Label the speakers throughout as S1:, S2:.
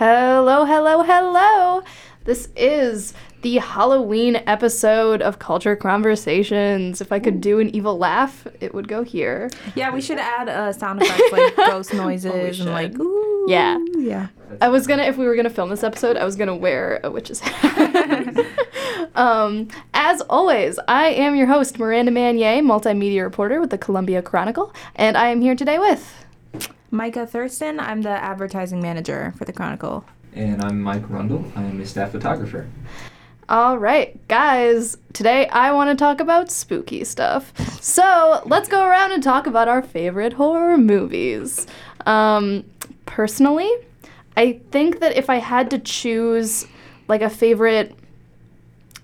S1: Hello, hello, hello. This is the Halloween episode of Culture Chron-versations. If I could do an evil laugh, it would go here.
S2: Yeah, we should add uh, sound effects like ghost noises and like ooh.
S1: Yeah.
S2: Yeah.
S1: I was gonna, if we were gonna film this episode, I was gonna wear a witch's hat. um, as always, I am your host, Miranda Manier, multimedia reporter with the Columbia Chronicle, and I am here today with.
S2: Micah Thurston, I'm the advertising manager for the Chronicle.
S3: And I'm Mike Rundle. I am a staff photographer.
S1: All right, guys, today I want to talk about spooky stuff. So let's go around and talk about our favorite horror movies. Um, personally, I think that if I had to choose like a favorite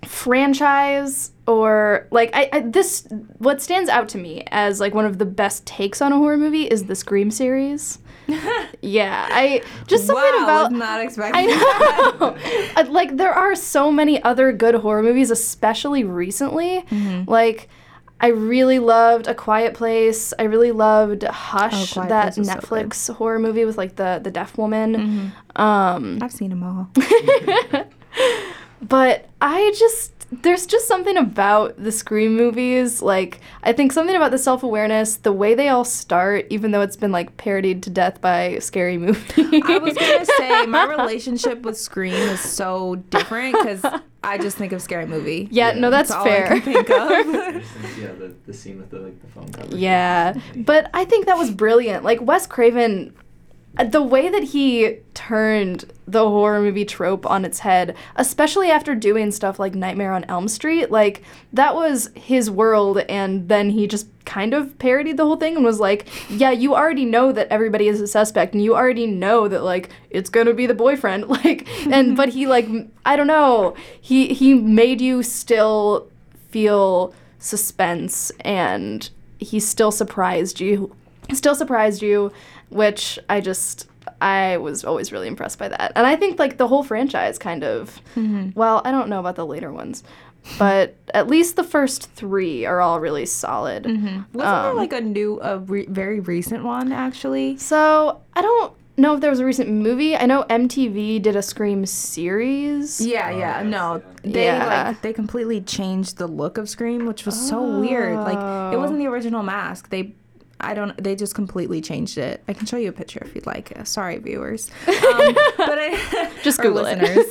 S1: franchise or like I, I this what stands out to me as like one of the best takes on a horror movie is the Scream series. yeah, I just something
S2: wow,
S1: about
S2: not expecting
S1: I know. Like there are so many other good horror movies, especially recently.
S2: Mm-hmm.
S1: Like I really loved A Quiet Place. I really loved Hush,
S2: Oh,
S1: that
S2: was so. Mm-hmm.
S1: Netflix horror movie with like the the deaf woman. Um,
S2: I've seen them all.
S1: but I just there's just something about the Scream movies. Like I think something about the self awareness, the way they all start, even though it's been like parodied to death by Scary Movie.
S2: I was gonna say my relationship with Scream is so different because I just think of scary movie.
S1: yeah, no, that's
S2: all
S1: fair.
S2: I can think of.
S3: I just think, yeah, the, the scene with the like the phone cover.
S1: Yeah, but I think that was brilliant. Like Wes Craven, the way that he turned the horror movie trope on its head, especially after doing stuff like Nightmare on Elm Street, like that was his world, and then he just kind of parodied the whole thing and was like, "Yeah, you already know that everybody is a suspect, and you already know that like it's gonna be the boyfriend." Like, and but he like I don't know, he he made you still feel suspense and he still surprised you still surprised you which i just i was always really impressed by that and i think like the whole franchise kind of well i don't know about the later ones but at least the first three are all really solid
S2: Wasn't there
S1: Um,
S2: like a new, a re- very recent one actually?
S1: so i don't know if there was a recent movie i know mtv did a scream series
S2: Yeah,
S3: Oh,
S2: yeah,
S3: yes,
S2: no. They
S1: Yeah.
S2: like they completely changed the look of Scream, which was so weird. Like it
S1: Oh.
S2: wasn't the original mask. They I don't they just completely changed it. I can show you a picture if you'd like. Sorry viewers. Um, but I,
S1: Just Google it.
S2: listeners.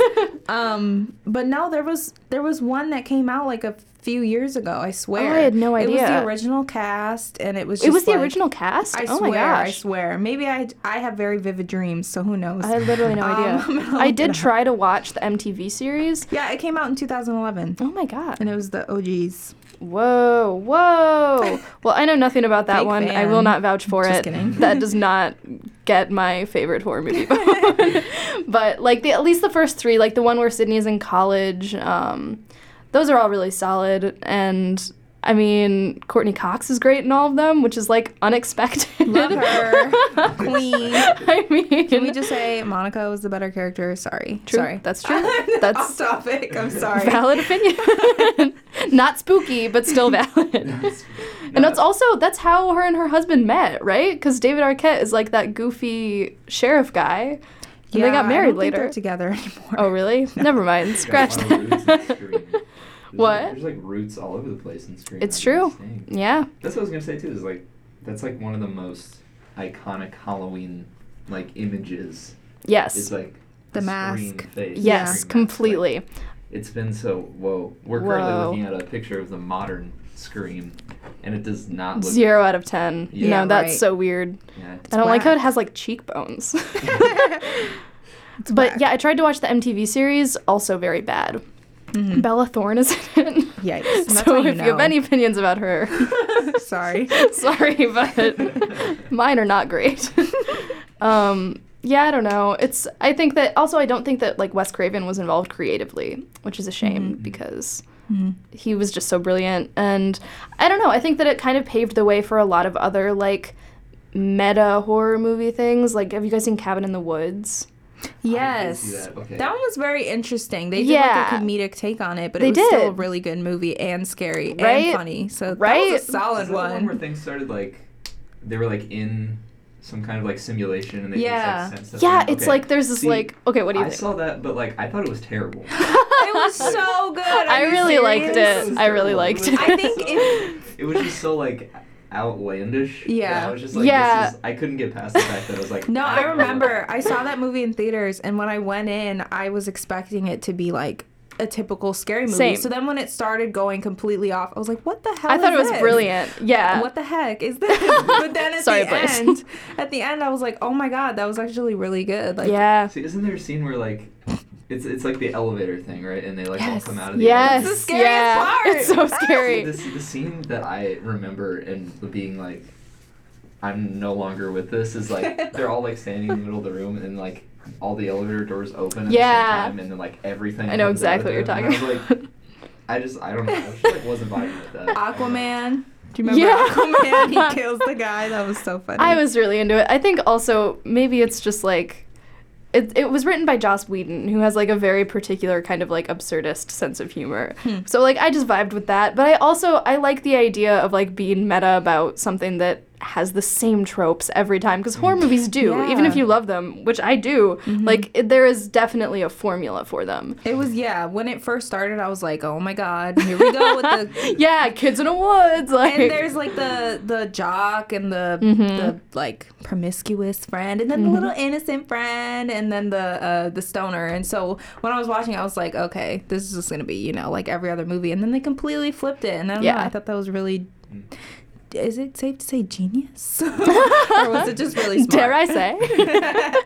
S2: um but no, there was there was one that came out like a few years ago, I swear.
S1: Oh, I had no idea.
S2: It was the original cast and it was just
S1: it was the original cast
S2: I
S1: oh
S2: swear,
S1: my
S2: I swear. Maybe I I have very vivid dreams, so who knows?
S1: I had literally no
S2: Um,
S1: idea. I did try to watch the MTV series.
S2: Yeah, it came out in 2011.
S1: Oh my god.
S2: And it was the OGs.
S1: Whoa, whoa. Well, I know nothing about that
S2: Fake
S1: one. I will not vouch for
S2: Just
S1: it.
S2: kidding.
S1: That does not get my favorite horror movie. but like the at least the first three, like the one where Sidney's in college, um, those are all really solid. And I mean, Courteney Cox is great in all of them, which is like unexpected.
S2: Love her. Queen.
S1: I mean,
S2: Can we just say Monica was the better character? Sorry.
S1: True.
S2: Sorry.
S1: That's true.
S2: That's Off
S1: That's
S2: topic. I'm sorry.
S1: valid opinion. Not spooky, but still valid. And that's also that's how her and her husband met, right? Because David Arquette is like that goofy sheriff guy, and they got
S2: I
S1: married
S2: don't think they're
S1: later.
S2: together anymore.
S1: Oh, really? Never mind. Scratch
S3: lot of roots in
S1: that.
S3: Scream. There's
S1: What?
S3: Like, there's like roots all over the place in Scream.
S1: It's true.
S3: think.
S1: yeah.
S3: That's what I was gonna say too. Is like that's like one of the most iconic Halloween like images.
S1: Yes.
S3: It's like
S2: The mask.
S3: face.
S1: yes.
S3: Scream mask.
S1: Completely.
S3: Like, it's been so whoa. We're
S1: Whoa.
S3: currently looking at a picture of the modern Scream, and it does not look.
S1: Zero out of ten.
S3: Yeah,
S1: no, that's
S2: right.
S1: so weird.
S3: Yeah.
S1: I don't like how it has like cheekbones. But
S2: whack.
S1: yeah, I tried to watch the MTV series. Also very bad.
S2: Mhm.
S1: Bella Thorne is in it.
S2: Yikes.
S1: So
S2: you
S1: if you have
S2: know.
S1: any opinions about her,
S2: Sorry.
S1: sorry, but mine are not great. um, yeah, I don't know. It's I think that also I don't think that like Wes Craven was involved creatively, which is a shame because he was just so brilliant and I don't know, I think that it kind of paved the way for a lot of other like meta horror movie things. Like have you guys seen Cabin in the Woods?
S2: Yes.
S3: that, okay.
S2: one was very interesting. They did
S1: Yeah.
S2: like a comedic take on it, but
S1: They
S2: it was still a really good movie and scary
S1: Right?
S2: and funny. So that
S1: Right?
S2: was a solid
S3: Is that the one
S2: one.
S3: where things started like they were like in some kind of like simulation and they
S2: Yeah.
S3: just, like, send stuff
S1: Yeah,
S3: in.
S1: it's like there's this
S3: See,
S1: like okay, what do you think?
S3: I
S1: think?
S3: saw that, but like I thought it was terrible.
S2: it was so good. Are
S1: I
S2: you
S1: really liked
S2: serious?
S1: it. I really liked it.
S2: I think if
S3: it was just so like outlandish. that
S2: Yeah.
S3: I was just like,
S1: Yeah.
S3: This is, I couldn't get past the fact that I was like.
S2: No, I
S3: don't
S2: remember. I saw that movie in theaters, and when I went in, I was expecting it to be like a typical scary movie.
S1: Same.
S2: So then when it started going completely off, I was like, "What the hell?"
S1: I thought it
S2: is
S1: was
S2: this?
S1: brilliant. Yeah.
S2: What the heck is this? but then at
S1: Sorry,
S2: the
S1: Blaze.
S2: end, at the end, I was like, "Oh my god, that was actually really good." Like,
S1: yeah.
S3: See, isn't there a scene where like, it's it's like the elevator thing, right? And they like
S2: Yes.
S3: all come out of the
S1: Yes.
S2: It's the scariest
S1: yeah.
S2: part.
S1: It's so
S3: See,
S1: scary.
S3: this the scene that I remember and being like, I'm no longer with this is like they're all like standing in the middle of the room and like all the elevator doors open at
S1: Yeah.
S3: the same time and then like everything.
S1: I know
S3: comes out
S1: exactly
S3: of
S1: what you're talking
S3: And I was
S1: about.
S3: like, I just I don't know. I just like wasn't vibing with that.
S2: Aquaman. Do you remember
S1: Yeah.
S2: Aquaman? He kills the guy. That was so funny.
S1: I was really into it. I think also maybe it's just like it, it was written by Joss Whedon, who has like a very particular kind of like absurdist sense of humor.
S2: Hmm.
S1: So like I just vibed with that. But I also I like the idea of like being meta about something that has the same tropes every time because horror movies do, even
S2: Yeah. Mm-hmm.
S1: if you love them, which I do. Like it, there is definitely a formula for them.
S2: It was yeah. When it first started, I was like, "Oh my god, here we go with the."
S1: yeah, kids in the woods. Like
S2: And there's like the the jock and the
S1: Mm-hmm.
S2: the like promiscuous friend, and then the little innocent friend, and then the uh, the stoner. And so when I was watching, I was like, "Okay, this is just gonna be you know like every other movie." And then they completely flipped it, and I.
S1: Yeah.
S2: I thought that was really. Is it safe to say genius, or was it just really smart?
S1: Dare I say? I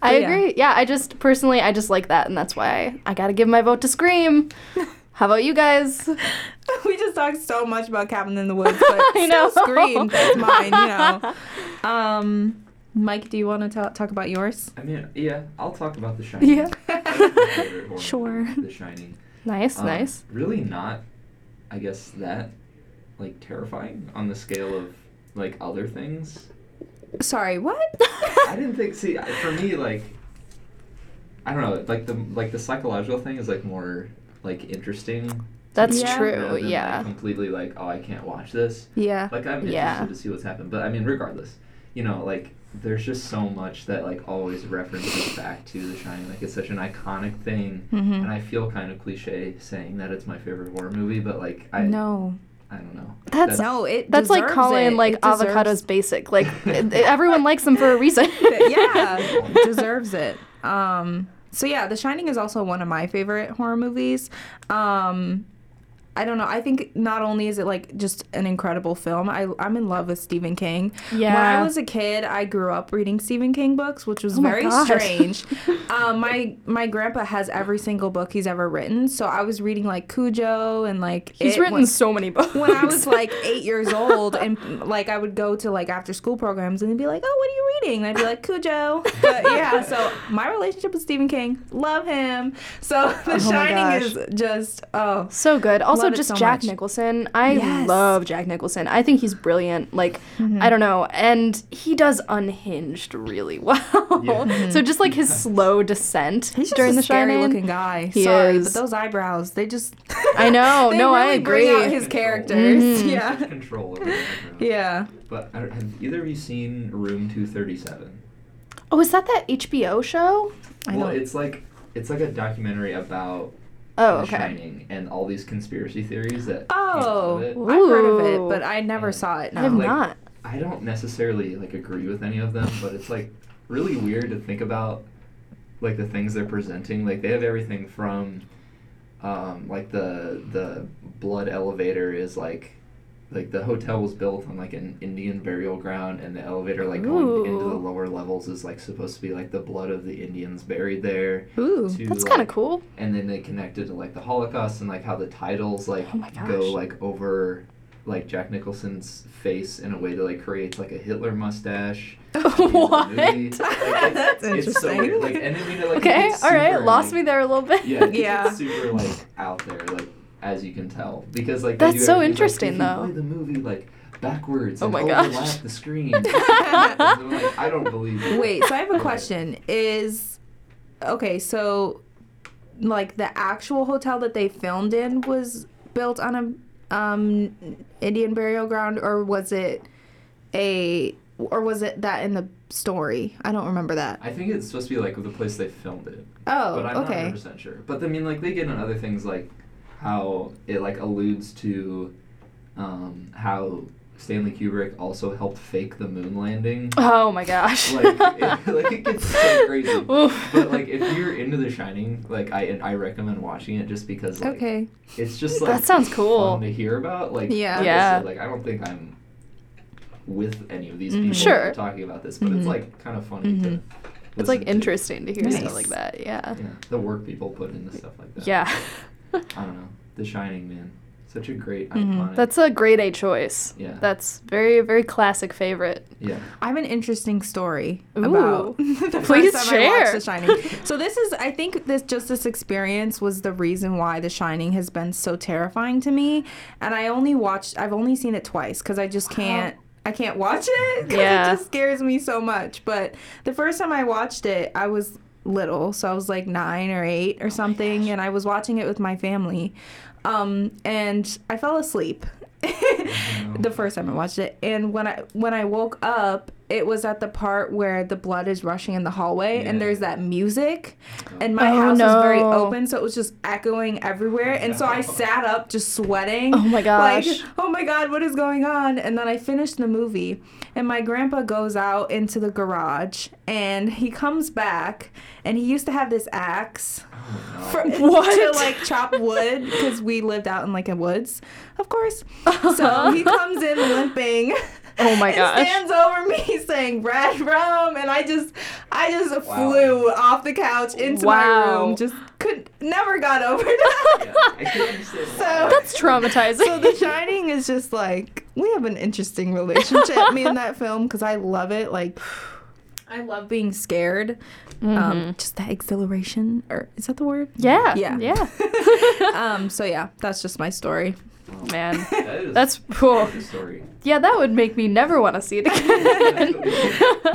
S2: But yeah.
S1: agree. Yeah. I just personally, I just like that, and that's why I, I gotta give my vote to Scream. How about you guys?
S2: we just talked so much about Cabin in the Woods, but
S1: I know.
S2: still Scream. That's mine, you know. Um, Mike, do you want to ta- talk about yours?
S3: I mean, yeah, I'll talk about The Shining.
S1: Yeah.
S3: That's my favorite horror
S1: Sure.
S3: The Shining.
S1: Nice,
S3: Um,
S1: nice.
S3: Really not, I guess that like terrifying on the scale of like other things.
S2: Sorry, what?
S3: I didn't think. See, for me, like, I don't know, like the like the psychological thing is like more like interesting.
S1: That's
S2: Yeah.
S1: true.
S3: than,
S1: yeah.
S3: Like, completely like, oh, I can't watch this.
S2: Yeah.
S3: Like, I'm interested
S1: Yeah.
S3: to see what's happened, but I mean, regardless, you know, like. There's just so much that like always references back to The Shining. Like it's such an iconic thing,
S2: Mm-hmm.
S3: and I feel kind of cliche saying that it's my favorite horror movie, but like I,
S2: no.
S3: I don't know.
S1: That's-
S2: No, it
S1: That's like calling
S2: it.
S1: like
S2: It deserves-
S1: avocados basic. Like it- it- everyone likes them for a reason.
S2: yeah, deserves it. Um, so yeah, The Shining is also one of my favorite horror movies. Um, I don't know. I think not only is it like just an incredible film, I I'm in love with Stephen King. Yeah. When I was a kid, I grew up reading Stephen King books, which was
S1: Oh
S2: very strange. um, my my grandpa has every single book he's ever written, so I was reading like Cujo and like
S1: He's
S2: it
S1: written
S2: when-
S1: so many books.
S2: when I was like eight years old, and like I would go to like after school programs, and they'd be like, "Oh, what are you reading?" And I'd be like, "Cujo." But yeah, so my relationship with Stephen King, love him. So The
S1: Oh
S2: Shining is just oh
S1: So good. Also,
S2: Love it
S1: just
S2: so
S1: Jack
S2: much.
S1: Nicholson. I
S2: Yes. Mm-hmm.
S1: love Jack Nicholson. I think he's brilliant. Like, I don't know. And he does Unhinged really well.
S3: Yeah.
S1: so just like his slow descent
S2: he's
S1: during
S2: a
S1: The
S2: scary
S1: Shining.
S2: looking guy.
S1: He
S2: Sorry,
S1: is.
S2: but those eyebrows, they just
S1: I know.
S2: they
S1: no, I agree.
S2: Bring out his characters.
S1: Mhm.
S2: Yeah,
S3: Control over
S2: yeah.
S3: But I don't- have either of you seen Room 237?
S1: oh, is that that HBO show?
S3: Well,
S2: know.
S3: it's like it's like a documentary about
S1: Oh, okay.
S3: Shining and all these conspiracy theories that
S2: Oh,
S3: of.
S2: I've heard of it, but I never
S3: Yeah.
S2: saw it.
S1: I have
S3: like-
S1: not.
S3: I don't necessarily like agree with any of them, but it's like really weird to think about like the things they're presenting. Like they have everything from um, like the the blood elevator is like like the hotel was built on like an Indian burial ground and the elevator like going into the lower levels is like supposed to be like the blood of the Indians buried there.
S2: Ooh.
S3: to,
S1: That's kind of cool.
S3: and then they connected to like the Holocaust and like how the titles like
S1: Oh
S3: go like over like Jack Nicholson's face in a way that like creates like a Hitler mustache. at the end of the
S1: what?
S3: Like,
S2: That's
S3: it's so
S2: interesting.
S3: weird. Like, and I mean, it, like,
S1: okay, all right.
S3: super,
S1: Lost
S3: like-
S1: me there a little bit.
S3: Yeah,
S2: Yeah.
S3: super like out there, like as you can tell, because like
S1: That's so
S3: everything, like,
S1: interesting,
S3: if you
S1: though.
S3: Play the movie like backwards
S1: Oh
S3: and
S1: my
S3: overlap
S1: gosh.
S3: the screen. And I'm like, I don't believe it.
S2: Wait, so I have a question. Is okay, so like the actual hotel that they filmed in was built on a um Indian burial ground or was it a or was it that in the story? I don't remember that.
S3: I think it's supposed to be like the place they filmed it,
S2: Oh,
S3: but I'm
S2: okay.
S3: not 100 percent sure. But I mean, like they get on other things like how it like alludes to um, how Stanley Kubrick also helped fake the moon landing.
S1: Oh my gosh.
S3: like, it, like it gets so crazy.
S1: Oof.
S3: But like, if you're into The Shining, like I I recommend watching it just because like
S2: Okay.
S3: it's just like
S1: That sounds cool.
S3: fun to hear about. Like
S2: Yeah.
S3: like I
S1: Yeah.
S3: like I don't think I'm with any of these
S2: Mhm.
S3: people
S1: Sure.
S3: talking about this, but
S2: Mhm.
S3: it's like kind of funny to.
S2: Mhm.
S1: It's like
S3: listen to.
S1: interesting to hear
S2: Nice.
S1: stuff like that. Yeah.
S3: Yeah, the work people put into stuff like that.
S1: Yeah.
S3: I don't know. The Shining, man, such a great
S2: Mhm.
S3: iconic.
S1: That's a grade A choice.
S3: Yeah.
S1: That's very, very classic favorite.
S3: yeah.
S2: I have an interesting story
S1: Ooh.
S2: about the
S1: Please
S2: first time I watched. The Shining. so this is, I think, this just this experience was the reason why The Shining has been so terrifying to me. And I only watched, I've only seen it twice because I just can't. I can't watch it because
S1: Yeah.
S2: it just scares me so much. But the first time I watched it, I was little, so I was like nine or eight or something, and I was watching it with my family, um, and I fell asleep. the first time I watched it, and when I when I woke up, it was at the part where the blood is rushing in the hallway, and there's that music, and my
S1: Oh,
S2: house was very open, so it was just echoing everywhere, and so I sat up just sweating.
S1: Oh my gosh.
S2: Like, oh my god, what is going on? And then I finished the movie, and my grandpa goes out into the garage, and he comes back, and he used to have this axe
S3: Oh,
S2: for,
S1: What?
S2: to like chop wood because we lived out in like a woods, of course. So he comes in limping.
S1: Oh my
S2: and
S1: gosh.
S2: Stands over me saying Redrum," and I just, I just
S3: Wow.
S2: flew off the couch into my
S1: Wow.
S2: room. Just could never got over that.
S3: Yeah, I
S2: So-
S1: That's traumatizing.
S2: So The Shining is just like we have an interesting relationship, me and that film, because I love it. Like, I love being scared. Um, just that exhilaration, or is that the word?
S1: yeah.
S2: Yeah.
S1: Yeah.
S2: um. So yeah, that's just my story.
S3: Oh,
S1: Man.
S3: that is
S1: That's cool.
S3: story.
S1: Yeah, that would make me never want to see it again.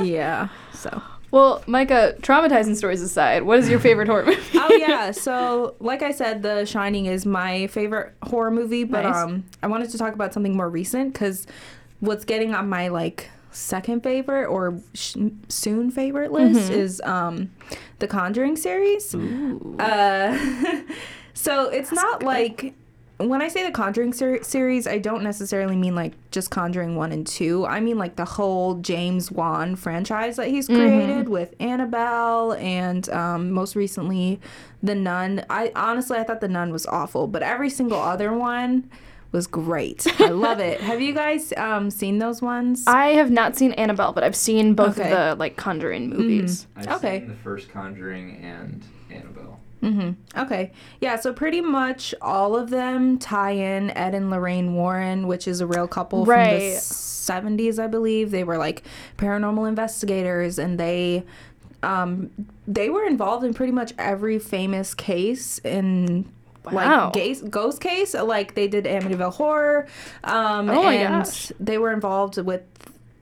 S2: yeah. So.
S1: well, Micah, traumatizing stories aside, what is your favorite horror movie?
S2: oh yeah. So like I said, The Shining is my favorite horror movie, but
S1: Nice.
S2: um, I wanted to talk about something more recent because what's getting on my like second favorite or sh- soon favorite list is um, the Conjuring series.
S1: Ooh.
S2: Uh, so it's not like when I say the Conjuring ser- series, I don't necessarily mean like just Conjuring 1 and 2. I mean like the whole James Wan franchise that he's created with Annabelle and um, most recently The Nun. I honestly I thought The Nun was awful, but every single other one was great. I love it. Have you guys um, seen those ones?
S1: I have not seen Annabelle, but I've seen both
S2: Okay.
S1: of the like Conjuring movies.
S3: I've
S2: Okay.
S3: seen the first Conjuring and Annabelle.
S2: Mm-hmm. Okay. Yeah, so pretty much all of them tie in Ed and Lorraine Warren, which is a real couple from the 70s, I believe. They were like paranormal investigators and they um they were involved in pretty much every famous case in
S1: Wow.
S2: like gaze, ghost case like they did Amityville horror um
S1: Oh
S2: and
S1: gosh.
S2: they were involved with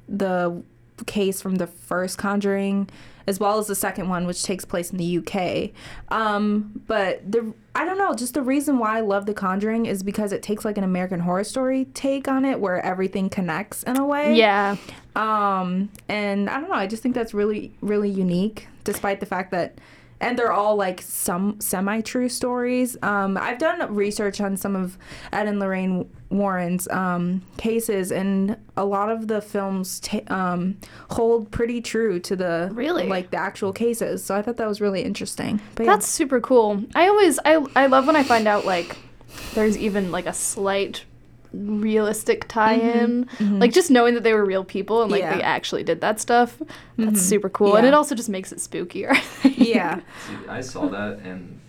S2: the case from the first Conjuring, as well as the second one, which takes place in the UK. Um, but the I don't know, just the reason why I love The Conjuring is because it takes like an American Horror Story take on it, where everything connects in a way.
S1: Yeah.
S2: Um, and I don't know, I just think that's really, really unique, despite the fact that, and they're all like some semi true stories. Um, I've done research on some of Ed and Lorraine Warren's um, cases, and a lot of the films ta- um, hold pretty true to the
S1: Really?
S2: like the actual cases. So I thought that was really interesting. But yeah.
S1: That's super cool. I always I I love when I find out like there's even like a slight realistic tie-in. Mm-hmm. Mm-hmm. Like just knowing that they were real people and like
S2: Yeah.
S1: they actually did that stuff. That's mm-hmm. super cool. And it also just makes it spookier.
S2: Yeah.
S3: See, I saw that and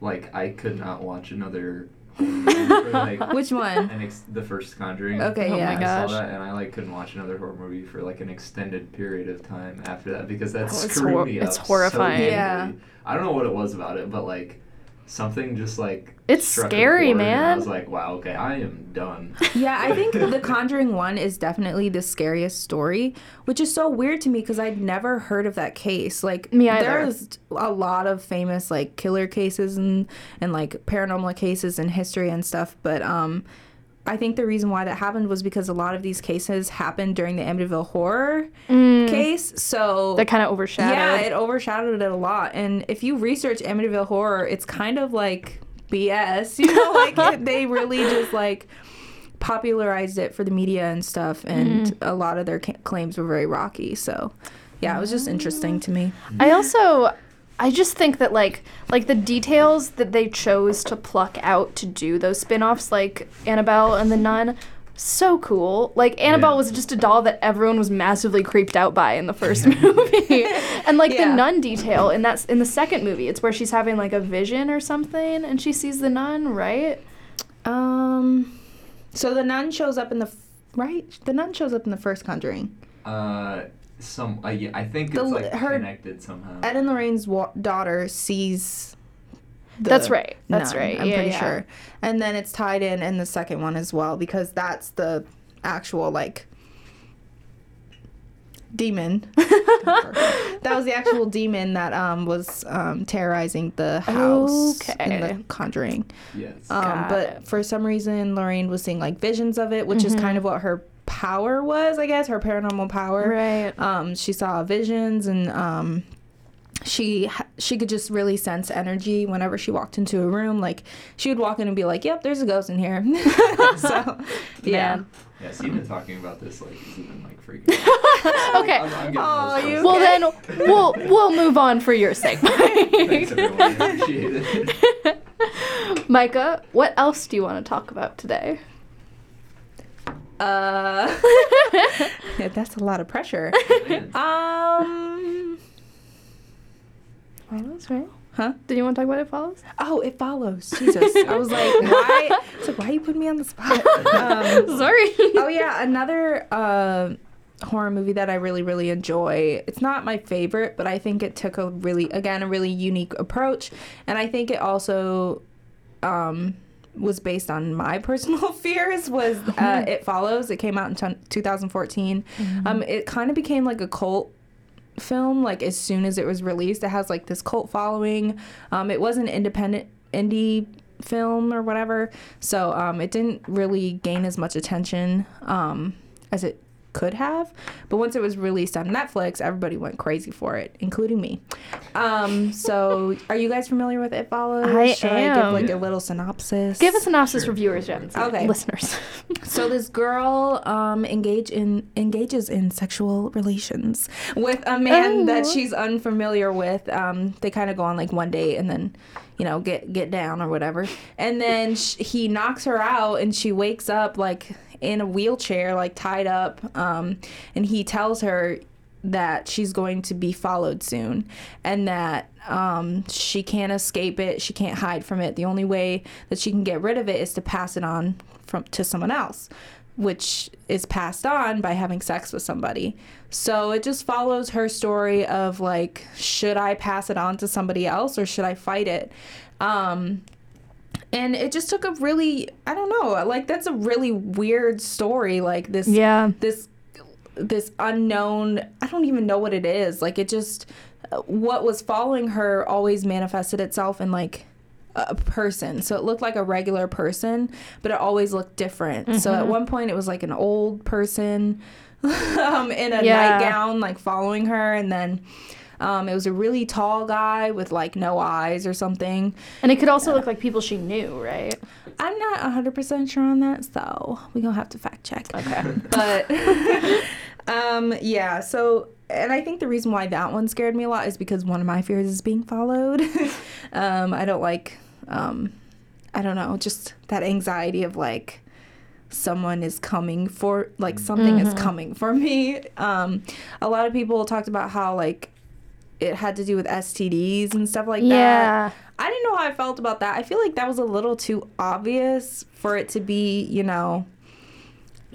S3: like I could not watch another horror movie for like
S2: Which one?
S3: an ex- the first Conjuring.
S2: Okay,
S1: Oh
S2: yeah.
S1: my
S3: I
S1: gosh.
S3: saw that and I like couldn't watch another horror movie for like an extended period of time after that because that
S1: Oh, it's
S3: screwed
S1: hor-
S3: me
S1: it's horrifying.
S3: So
S2: Yeah.
S3: I don't know what it was about it, but like something just like
S1: It's scary,
S3: man I was like, wow, okay, I am done.
S2: Yeah, I think The Conjuring 1 is definitely the scariest story, which is so weird to me because I'd never heard of that case. Like,
S1: Me either.
S2: there's a lot of famous, like, killer cases and, and, like, paranormal cases in history and stuff, but, um, I think the reason why that happened was because a lot of these cases happened during the Amityville horror
S1: Mm,
S2: case. So
S1: that kind of overshadowed.
S2: yeah, it overshadowed it a lot. And if you research Amityville horror, it's kind of like BS. You know, like it- they really just like popularized it for the media and stuff. And
S1: Mm-hmm.
S2: a lot of their ca- claims were very rocky. So yeah, it was just interesting to me.
S1: I also I just think that like like the details that they chose to pluck out to do those spin-offs like Annabelle and the Nun so cool. Like Annabelle
S3: Yeah.
S1: was just a doll that everyone was massively creeped out by in the first movie. and like
S2: Yeah.
S1: the nun detail in that's in the second movie, it's where she's having like a vision or something and she sees the nun, right?
S2: Um, so the nun shows up in the f- right. The nun shows up in the first Conjuring.
S3: Uh, some. Uh, yeah, I think
S2: The
S3: it's like
S2: her-
S3: connected somehow.
S2: Ed and Lorraine's wa- daughter sees. the
S1: That's right. That's
S2: nun,
S1: right.
S2: I'm
S1: Yeah,
S2: pretty
S1: yeah.
S2: sure. And then it's tied in in the second one as well because that's the actual like demon. that was the actual demon that um was um terrorizing the house in the Conjuring.
S3: yes.
S2: Um,
S1: Got
S2: but
S1: it.
S2: for some reason, Lorraine was seeing like visions of it, which is
S1: Mm-hmm.
S2: kind of what her power was, I guess, her paranormal power.
S1: Right.
S2: Um, she saw visions and um, she she could just really sense energy whenever she walked into a room. Like she would walk in and be like, "Yep, there's a ghost in here." so yeah.
S1: Man.
S3: yeah. So even talking about this like is even like freaking. out.
S1: Okay.
S3: I'm, I'm getting
S2: you-
S3: vibes.
S1: Well then we'll we'll move on for your sake.
S3: Thanks everyone. I appreciate it.
S1: Micah, what else do you want to talk about today?
S2: Uh, yeah, that's a lot of pressure.
S3: Man.
S2: Um,
S1: Follows, right?
S2: huh?
S1: Did you want to talk about it follows?
S2: Oh, it follows. Jesus, I was like, why? I was like, why are you putting me on the spot? Um,
S1: Sorry.
S2: oh yeah, another uh, horror movie that I really really enjoy. It's not my favorite, but I think it took a really again a really unique approach, and I think it also um, was based on my personal fears. Was uh, It Follows? It came out in t- 2014. Um, it kind of became like a cult film like as soon as it was released it has like this cult following um it was an independent indie film or whatever so um it didn't really gain as much attention um as it could have but once it was released on netflix everybody went crazy for it including me um so are you guys familiar with it follows
S1: I
S2: Should i
S1: am.
S2: give like a little synopsis
S1: Give a synopsis
S3: Sure.
S1: for viewers, Jen.
S2: Okay.
S1: Listeners.
S2: so this girl um engage in engages in sexual relations with a man that
S1: Oh.
S2: she's unfamiliar with. Um, they kind of go on like one date and then, you know, get get down or whatever. And then sh- he knocks her out and she wakes up like in a wheelchair, like tied up. Um, and he tells her that she's going to be followed soon and that um, she can't escape it she can't hide from it the only way that she can get rid of it is to pass it on from to someone else which is passed on by having sex with somebody so it just follows her story of like should i pass it on to somebody else or should i fight it um, and it just took a really i don't know like that's a really weird story like this
S1: yeah.
S2: this this unknown i don't even know what it is. Like it just what was following her always manifested itself in like a person. So it looked like a regular person but it always looked different. So at one point it was like an old person um, in a
S1: Yeah.
S2: nightgown like following her. And then um, it was a really tall guy with like no eyes or something.
S1: And it could also look like people she knew, right?
S2: i'm not 100% sure on that so we're gonna have to fact check.
S1: Okay.
S2: but um yeah so and i think the reason why that one scared me a lot is because one of my fears is being followed. Um i don't like um i don't know just that anxiety of like someone is coming for like something is coming for me. Um a lot of people talked about how like it had to do with stds and stuff like that
S1: yeah.
S2: I didn't know how I felt about that. I feel like that was a little too obvious for it to be, you know.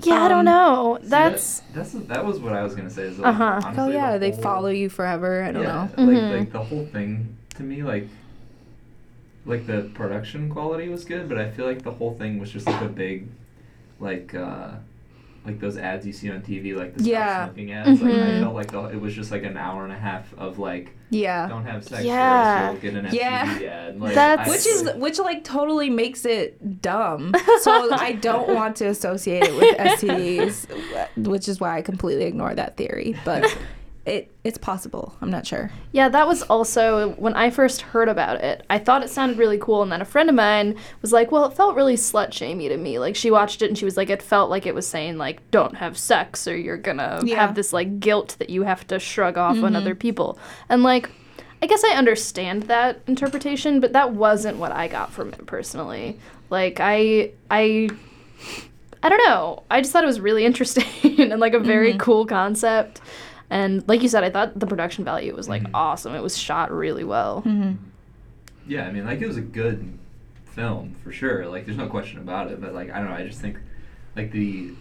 S1: Yeah, I don't
S2: Um,
S1: know.
S3: See,
S1: That's
S3: that, that's that was what I was gonna say. Is like,
S1: Uh-huh.
S3: honestly,
S2: Oh yeah,
S3: the
S2: they
S3: whole-
S2: follow you forever. I don't
S3: yeah,
S2: know.
S3: Like,
S1: Mhm.
S3: like the whole thing to me, like, like the production quality was good, but I feel like the whole thing was just like a big, like, uh, like those ads you see on TV, like the
S2: Yeah.
S3: smoking ads. Like I
S1: Mhm.
S3: felt like the, it was just like an hour and a half of like
S2: Yeah.
S3: don't have sex
S1: Yeah.
S3: or you'll get an
S2: Yeah.
S3: STD ad. Like,
S1: That's-
S3: I-
S2: Which is which like totally makes it dumb. So I don't want to associate it with STDs, which is why I completely ignore that theory. But it it's possible. I'm not sure.
S1: Yeah, that was also when I first heard about it. I thought it sounded really cool, and then a friend of mine was like, "Well, it felt really slut shamey to me." Like she watched it and she was like, "It felt like it was saying like, don't have sex, or you're gonna
S2: Yeah.
S1: have this like guilt that you have to shrug off on other mm-hmm. people." And like, I guess I understand that interpretation, but that wasn't what I got from it personally. Like I I I don't know. I just thought it was really interesting and like a very mm-hmm. cool concept. And like you said, I thought the production value was like
S3: Mhm.
S1: awesome. It was shot really well.
S3: Yeah, I mean, like it was a good film for sure. Like, there's no question about it. But like, I don't know. I just think like the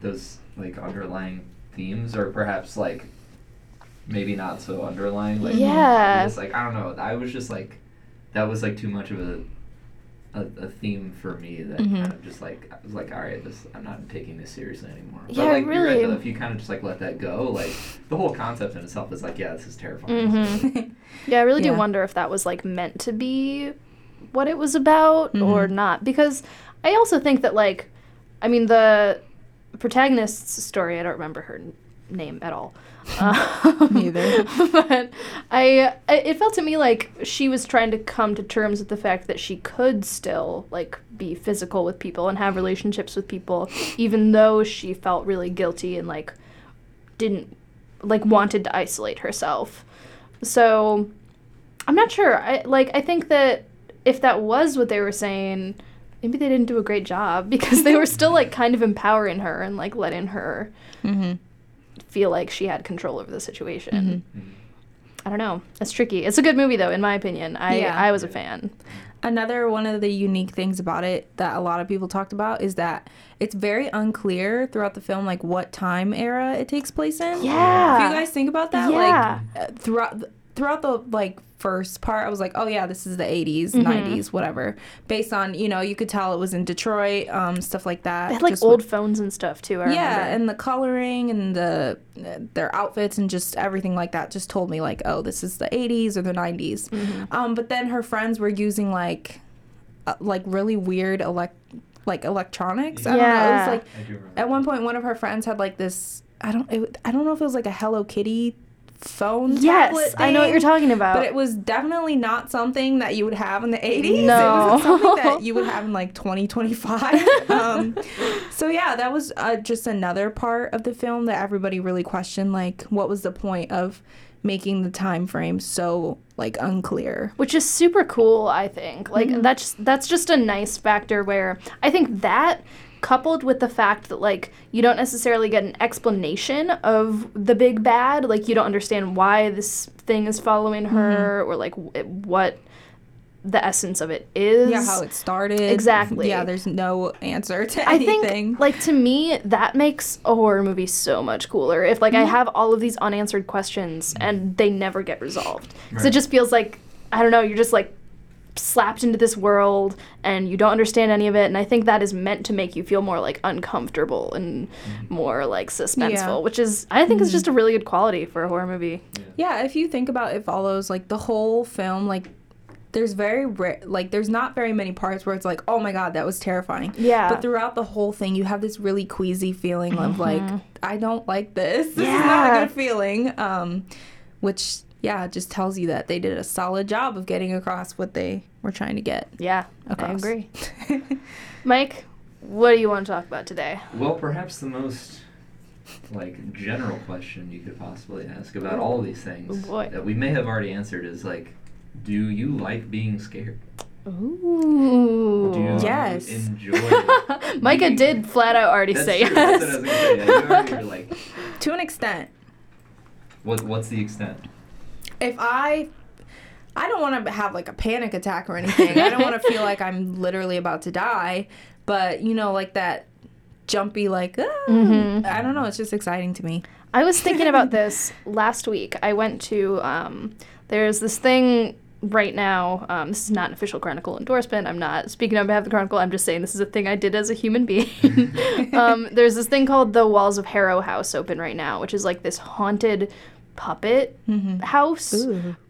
S3: those like underlying themes are perhaps like maybe not so underlying. Like,
S1: Yeah.
S3: It's like I don't know. I was just like that was like too much of a a, a theme for me that
S2: Mhm.
S3: kind of just like I was like, all right, this I'm not taking this seriously anymore.
S1: Yeah,
S3: but like you're right
S1: really.
S3: though, if you kind of just like let that go, like the whole concept in itself is like, yeah, this is terrifying.
S1: Mhm. Yeah, I really do wonder if that was like meant to be what it was about or
S2: Mhm.
S1: not. Because I also think that like, I mean the protagonist's story. I don't remember her n- name at all. Um,
S2: Neither.
S1: but I, it felt to me like she was trying to come to terms with the fact that she could still like be physical with people and have relationships with people, even though she felt really guilty and like didn't like wanted to isolate herself. So I'm not sure. I like I think that if that was what they were saying, maybe they didn't do a great job because they were still like kind of empowering her and like letting her
S2: hmm
S1: feel like she had control over the situation.
S3: Mhm.
S1: I don't know. It's tricky. It's a good movie though, in my opinion. I
S2: Yeah.
S1: I was a fan.
S2: Another one of the unique things about it that a lot of people talked about is that it's very unclear throughout the film like what time era it takes place in.
S1: Yeah.
S2: If you guys think about that,
S1: Yeah.
S2: like uh, throughout th- throughout the like first part, I was like, oh yeah, this is the 80s,
S1: Mhm.
S2: 90s, whatever. Based on you know, you could tell it was in Detroit, um, stuff like that.
S1: They had like
S2: just
S1: old
S2: with-
S1: phones and stuff too. I
S2: yeah,
S1: remember.
S2: and the coloring and the their outfits and just everything like that just told me like, oh, this is the 80s or the 90s.
S1: Mm-hmm.
S2: Um, but then her friends were using like, uh, like really weird elect like electronics. I don't know. It
S1: Yeah.
S2: was like
S3: I do remember.
S2: at one point one of her friends had like this. I don't. It, I don't know if it was like a Hello Kitty phone.
S1: yes, I know what you're talking about.
S2: But it was definitely not something that you would have in the 80s.
S1: No.
S2: It was something that you would have in like 2025. um, so yeah, that was uh, just another part of the film that everybody really questioned. Like, what was the point of making the time frame so like unclear?
S1: which is super cool i think like
S2: Mhm.
S1: that's that's just a nice factor where i think that coupled with the fact that like you don't necessarily get an explanation of the big bad like you don't understand why this thing is following her or like w- what the essence of it is
S2: Yeah, how it started.
S1: Exactly.
S2: Yeah, there's no answer to
S1: I
S2: anything.
S1: think, like to me, that makes a horror movie so much cooler. If like I
S2: Mhm.
S1: have all of these unanswered questions and they never get resolved, because it just feels like I don't know. You're just like slapped into this world and you don't understand any of it. And I think that is meant to make you feel more like uncomfortable and more like suspenseful,
S2: Yeah.
S1: which is I think is just a really good quality for a horror movie.
S2: Yeah, if you think about it follows like the whole film, like there's very rare, like there's not very many parts where it's like, oh my god, that was terrifying.
S1: Yeah.
S2: But throughout the whole thing, you have this really queasy feeling of like, I don't like this. This is not
S1: Mm-hmm. Yeah.
S2: a good feeling. Um, which yeah, it just tells you that they did a solid job of getting across what they were trying to get
S1: yeah, I agree. Mike, what do you want to talk about today?
S3: Well, perhaps the most like general question you could possibly ask about all of these things
S1: Oh, boy.
S3: that we may have already answered is like, do you like being scared?
S1: Ooh.
S3: Do you
S2: Yes.
S3: enjoy?
S1: Micah
S3: being-
S1: did flat out already
S3: That's
S1: say
S3: true. That's what I
S1: yes.
S3: was gonna say. Yeah, already like,
S2: to an extent.
S3: what? What's the extent?
S2: If I I don't want to have like a panic attack or anything. I don't want to feel like I'm literally about to die, but you know like that jumpy like ah,
S1: Mhm.
S2: I don't know, it's just exciting to me.
S1: I was thinking about this last week. I went to um, there's this thing right now, um, this is not an official Chronicle endorsement. I'm not speaking on behalf of the Chronicle. I'm just saying this is a thing I did as a human being. um, there's this thing called the Walls of Harrow House open right now, which is like this haunted puppet house,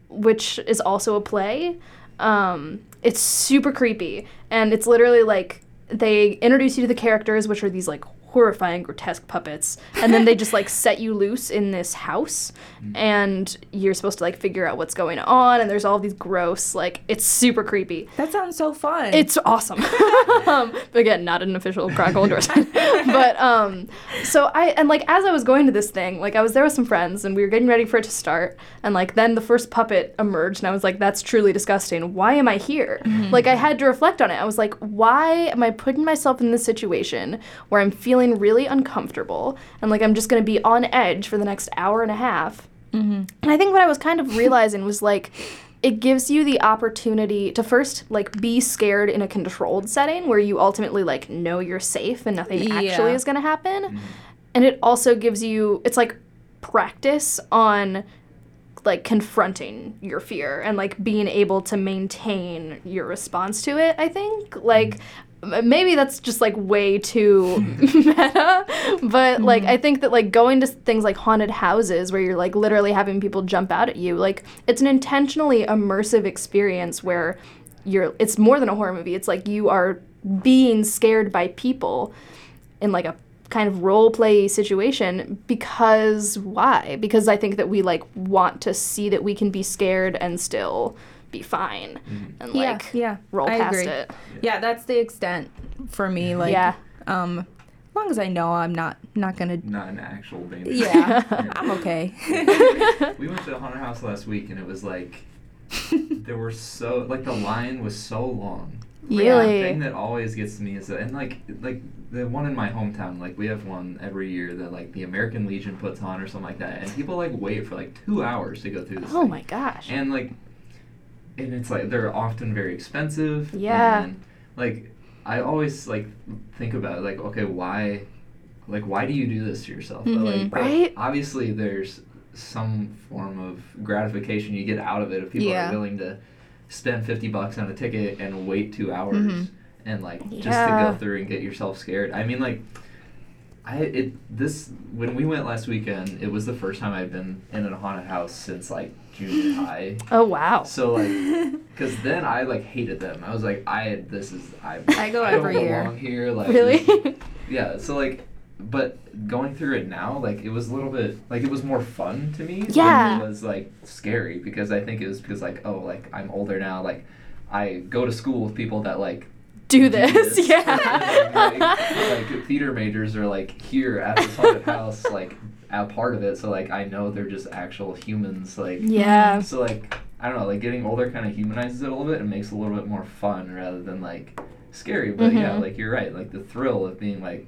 S1: which is also a play. Um, it's super creepy, and it's literally like they introduce you to the characters, which are these like horrifying, grotesque puppets, and then they just like set you loose in this house, and you're supposed to like figure out what's going on. And there's all these gross, like it's super creepy.
S2: That sounds so fun.
S1: It's awesome. um, but again, not an official Chronicle endorsement. but um, so I and like as I was going to this thing, like I was there with some friends and we were getting ready for it to start, and like then the first puppet emerged, and I was like, "That's truly disgusting. Why am I here?" Like I had to reflect on it. I was like, "Why am I putting myself in this situation where I'm feeling really uncomfortable and like I'm just gonna be on edge for the next hour and a half?" Mm-hmm. And I think what I was kind of realizing was like, it gives you the opportunity to first like be scared in a controlled setting where you ultimately like know you're safe and nothing actually is going to happen. Mm-hmm. And it also gives you it's like practice on like confronting your fear and like being able to maintain your response to it, I think. Like m- maybe that's just like way too meta, but like mm-hmm. I think that like going to things like haunted houses where you're like literally having people jump out at you, like it's an intentionally immersive experience where you're it's more than a horror movie. It's like you are being scared by people in like a kind of role play situation because why? Because I think that we like want to see that we can be scared and still be fine and like
S2: yeah.
S1: roll
S2: I
S1: past
S2: agree.
S1: it.
S2: Yeah, that's the extent for me. Like,
S1: Yeah.
S2: um, as long as I know I'm not not gonna.
S3: Not an actual danger.
S2: Yeah, I'm okay.
S3: we went to a haunted house last week and it was like there were so like the line was so long.
S1: Really?
S3: The thing that always gets to me is that and like like the one in my hometown, like we have one every year that like the American Legion puts on or something like that, and people like wait for like two hours to go through this.
S1: Oh
S3: thing.
S1: my gosh.
S3: And like, and it's like they're often very expensive.
S1: Yeah.
S3: And like, I always like think about like, okay, why, like, why do you do this to yourself? But, like,
S1: Right?
S3: Obviously, there's some form of gratification you get out of it if people
S2: Yeah.
S3: are willing to spend fifty bucks on a ticket and wait two hours
S2: Mhm.
S3: and like just to go through and get yourself scared. I mean, like. I it this when we went last weekend, it was the first time I've been in a haunted house since like junior high.
S1: Oh wow.
S3: So like, because then I like hated them. I was like, I this is I.
S2: I go
S3: I
S2: every year.
S3: here. Like
S1: Really?
S3: Yeah. So like, but going through it now, like it was a little bit like it was more fun to me.
S1: Yeah.
S3: Than it was like scary because I think it was because like oh like I'm older now like I go to school with people that like
S1: Do this.
S3: like,
S1: Yeah.
S3: like theater majors are like here at this haunted house like a part of it so like I know they're just actual humans like
S1: yeah.
S3: so like I don't know, like getting older kind of humanizes it a little bit and makes it a little bit more fun rather than like scary. But yeah,
S1: Mhm.
S3: like you're right, like the thrill of being like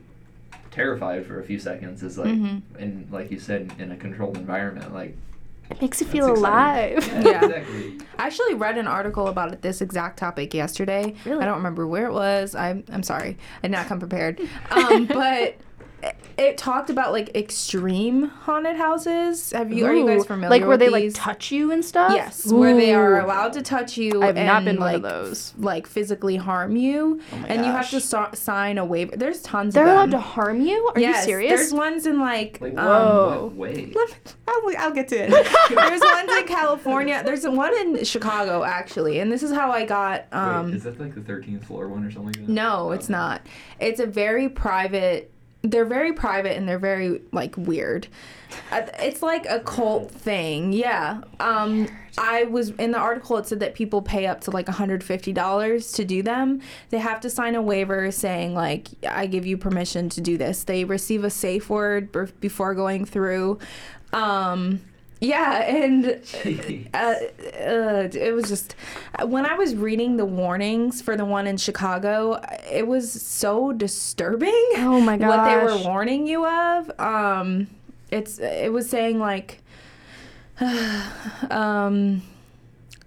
S3: terrified for a few seconds is like,
S2: Mhm.
S3: in like you said, in a controlled environment, like
S1: makes you feel alive.
S3: Yeah,
S2: Yeah.
S3: exactly.
S2: I actually read an article about this exact topic yesterday.
S1: Really?
S2: I don't remember where it was. I'm I'm sorry. I did not come prepared. Um, but it, it talked about like extreme haunted houses. Have you are you guys familiar
S1: Like where
S2: with
S1: they like touch you and stuff?
S2: Yes, where they are allowed to touch you.
S1: I've not
S2: and,
S1: been one
S2: like,
S1: of those.
S2: Like physically harm you,
S3: Oh my
S2: and you have to so- sign a waiver. There's tons. Of They're
S1: allowed to harm you? Are
S2: yes,
S1: you serious?
S2: There's ones in like.
S3: Like
S2: um,
S1: Whoa.
S3: what way?
S2: I'll, I'll get to it. There's ones in California. There's one in Chicago actually, and this is how I got. Um,
S3: Wait, is that like the 13th floor one or something like that?
S2: no, it's
S3: Okay.
S2: not. It's a very private. They're very private and they're very like weird. Uh, It's like a cult thing. Yeah. Um I was in the article it said that people pay up to like $150 to do them. They have to sign a waiver saying like I give you permission to do this. They receive a safe word bef- before going through. Um yeah, and uh, uh, it was just when I was reading the warnings for the one in Chicago, it was so disturbing.
S1: Oh my god!
S2: What they were warning you of. Um, it's it was saying like, um,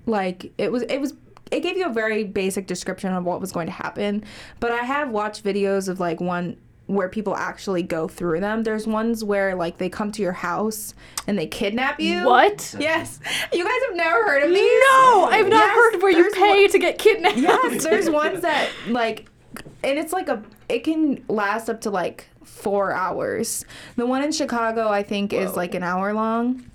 S2: like it was it was it gave you a very basic description of what was going to happen. But I have watched videos of like one where people actually go through them. There's ones where like they come to your house and they kidnap you.
S1: What?
S2: Yes. You guys have never heard of these?
S1: No, I've not
S2: Yes,
S1: heard where you pay to get kidnapped.
S2: Yes, there's ones that like, and it's like a, it can last up to like four hours. The one in Chicago, I think, is like an hour long.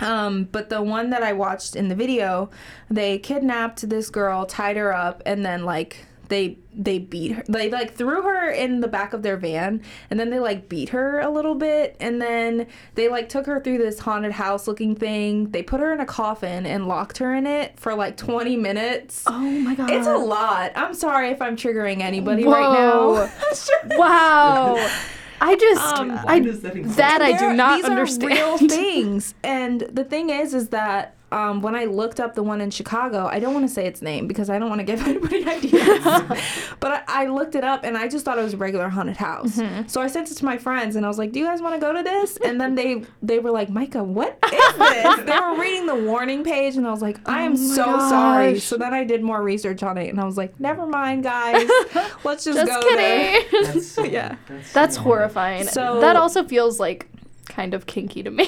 S2: Um, but the one that I watched in the video, they kidnapped this girl, tied her up, and then like they they beat her. They like threw her in the back of their van, and then they like beat her a little bit, and then they like took her through this haunted house looking thing. They put her in a coffin and locked her in it for like 20 minutes.
S1: Oh my god.
S2: It's a lot. I'm sorry if I'm triggering anybody
S1: Whoa.
S2: right now.
S1: Wow. I just
S2: Um,
S1: I
S3: that
S1: that I do
S2: There-
S1: not
S2: these
S1: understand.
S2: Are real things. And the thing is, is that um, when I looked up the one in Chicago, I don't want to say its name because I don't want to give anybody ideas. but I, I looked it up and I just thought it was a regular haunted house.
S1: Mm-hmm.
S2: So I sent it to my friends and I was like, "Do you guys want to go to this?" And then they they were like, "Micah, what is this?" they were reading the warning page and I was like, "I am
S1: Oh my
S2: so sorry." So then I did more research on it and I was like, "Never mind, guys. Let's just,
S1: Just
S2: go there."
S3: That's
S2: Yeah.
S3: That's,
S1: That's horrifying.
S2: So-
S1: that also feels like kind of kinky to me.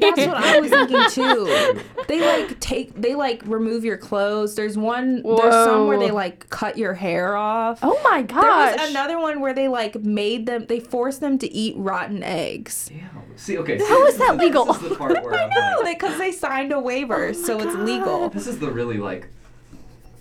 S2: That's what I was thinking too. They like take they like remove your clothes. There's one there's some where they like cut your hair off.
S1: Oh my
S2: There was another one where they like made them they forced them to eat rotten eggs.
S3: Damn. See, okay.
S1: How is that legal?
S3: This is the part where I'm
S2: No,
S3: like,
S2: because they signed a waiver, oh so it's legal.
S3: this is the really like,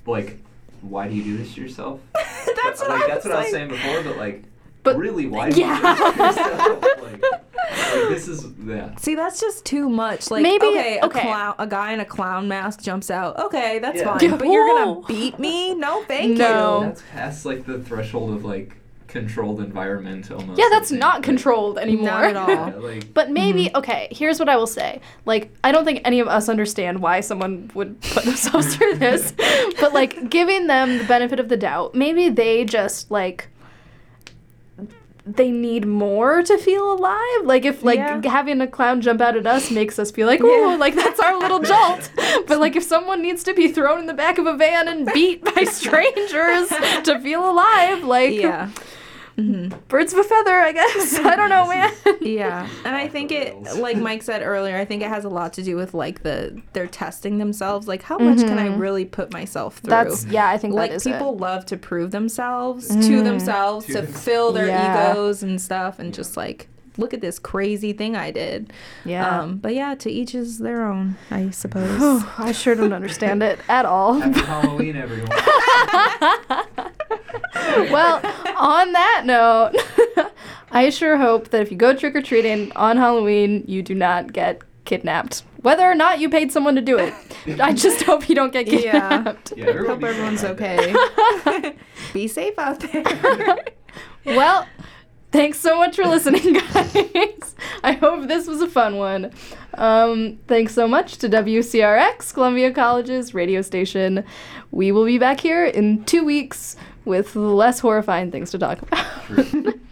S3: like, why do you do this to yourself?
S2: that's
S3: But,
S2: what
S3: like,
S2: I
S3: that's
S2: was
S3: what I was saying before, but like,
S1: But-
S3: really, why do
S1: Yeah.
S3: you do this to yourself? like, like, this is yeah.
S2: See, that's just too much. Like,
S1: Maybe-
S2: okay, a clown, a guy in a clown mask jumps out. Okay, that's
S3: Yeah.
S2: fine. But you're gonna beat me? No, thank
S1: No.
S2: you.
S3: That's past like the threshold of like controlled environment almost.
S1: yeah, that's not controlled anymore.
S2: Not at all.
S3: Yeah, like,
S1: But maybe
S2: Mm-hmm.
S1: okay. Here's what I will say. Like I don't think any of us understand why someone would put themselves through this. But like giving them the benefit of the doubt, maybe they just like they need more to feel alive. Like if like
S2: Yeah.
S1: having a clown jump out at us makes us feel like ooh,
S2: Yeah.
S1: like that's our little jolt. But like if someone needs to be thrown in the back of a van and beat by strangers to feel alive, like
S2: Yeah. Hmm
S1: birds of a feather, I guess. I don't know, man.
S2: Yeah, and I think it, like Mike said earlier, I think it has a lot to do with like the they're testing themselves. Like, how much can I really put myself through?
S1: Mm-hmm. That's yeah, I think
S2: like
S1: that is
S2: people
S1: it.
S2: love to prove themselves
S1: Mm.
S2: to themselves
S3: To
S2: to
S3: themselves.
S2: fill their
S1: Yeah.
S2: egos and stuff, and just like look at this crazy thing I did.
S1: Yeah.
S2: Um, but yeah, to each is their own, I suppose.
S1: I sure don't understand it at all.
S3: happy Halloween, everyone.
S1: well, on that note, I sure hope that if you go trick or treating on Halloween, you do not get kidnapped. Whether or not you paid someone to do it. I just hope you don't get kidnapped.
S3: Yeah, everyone
S2: Hope everyone's
S3: safe out there.
S2: okay. Be safe out there.
S1: Well, thanks so much for listening, guys. I hope this was a fun one. Um, thanks so much to WCRX, Columbia College's radio station. We will be back here in two weeks with less horrifying things to talk about.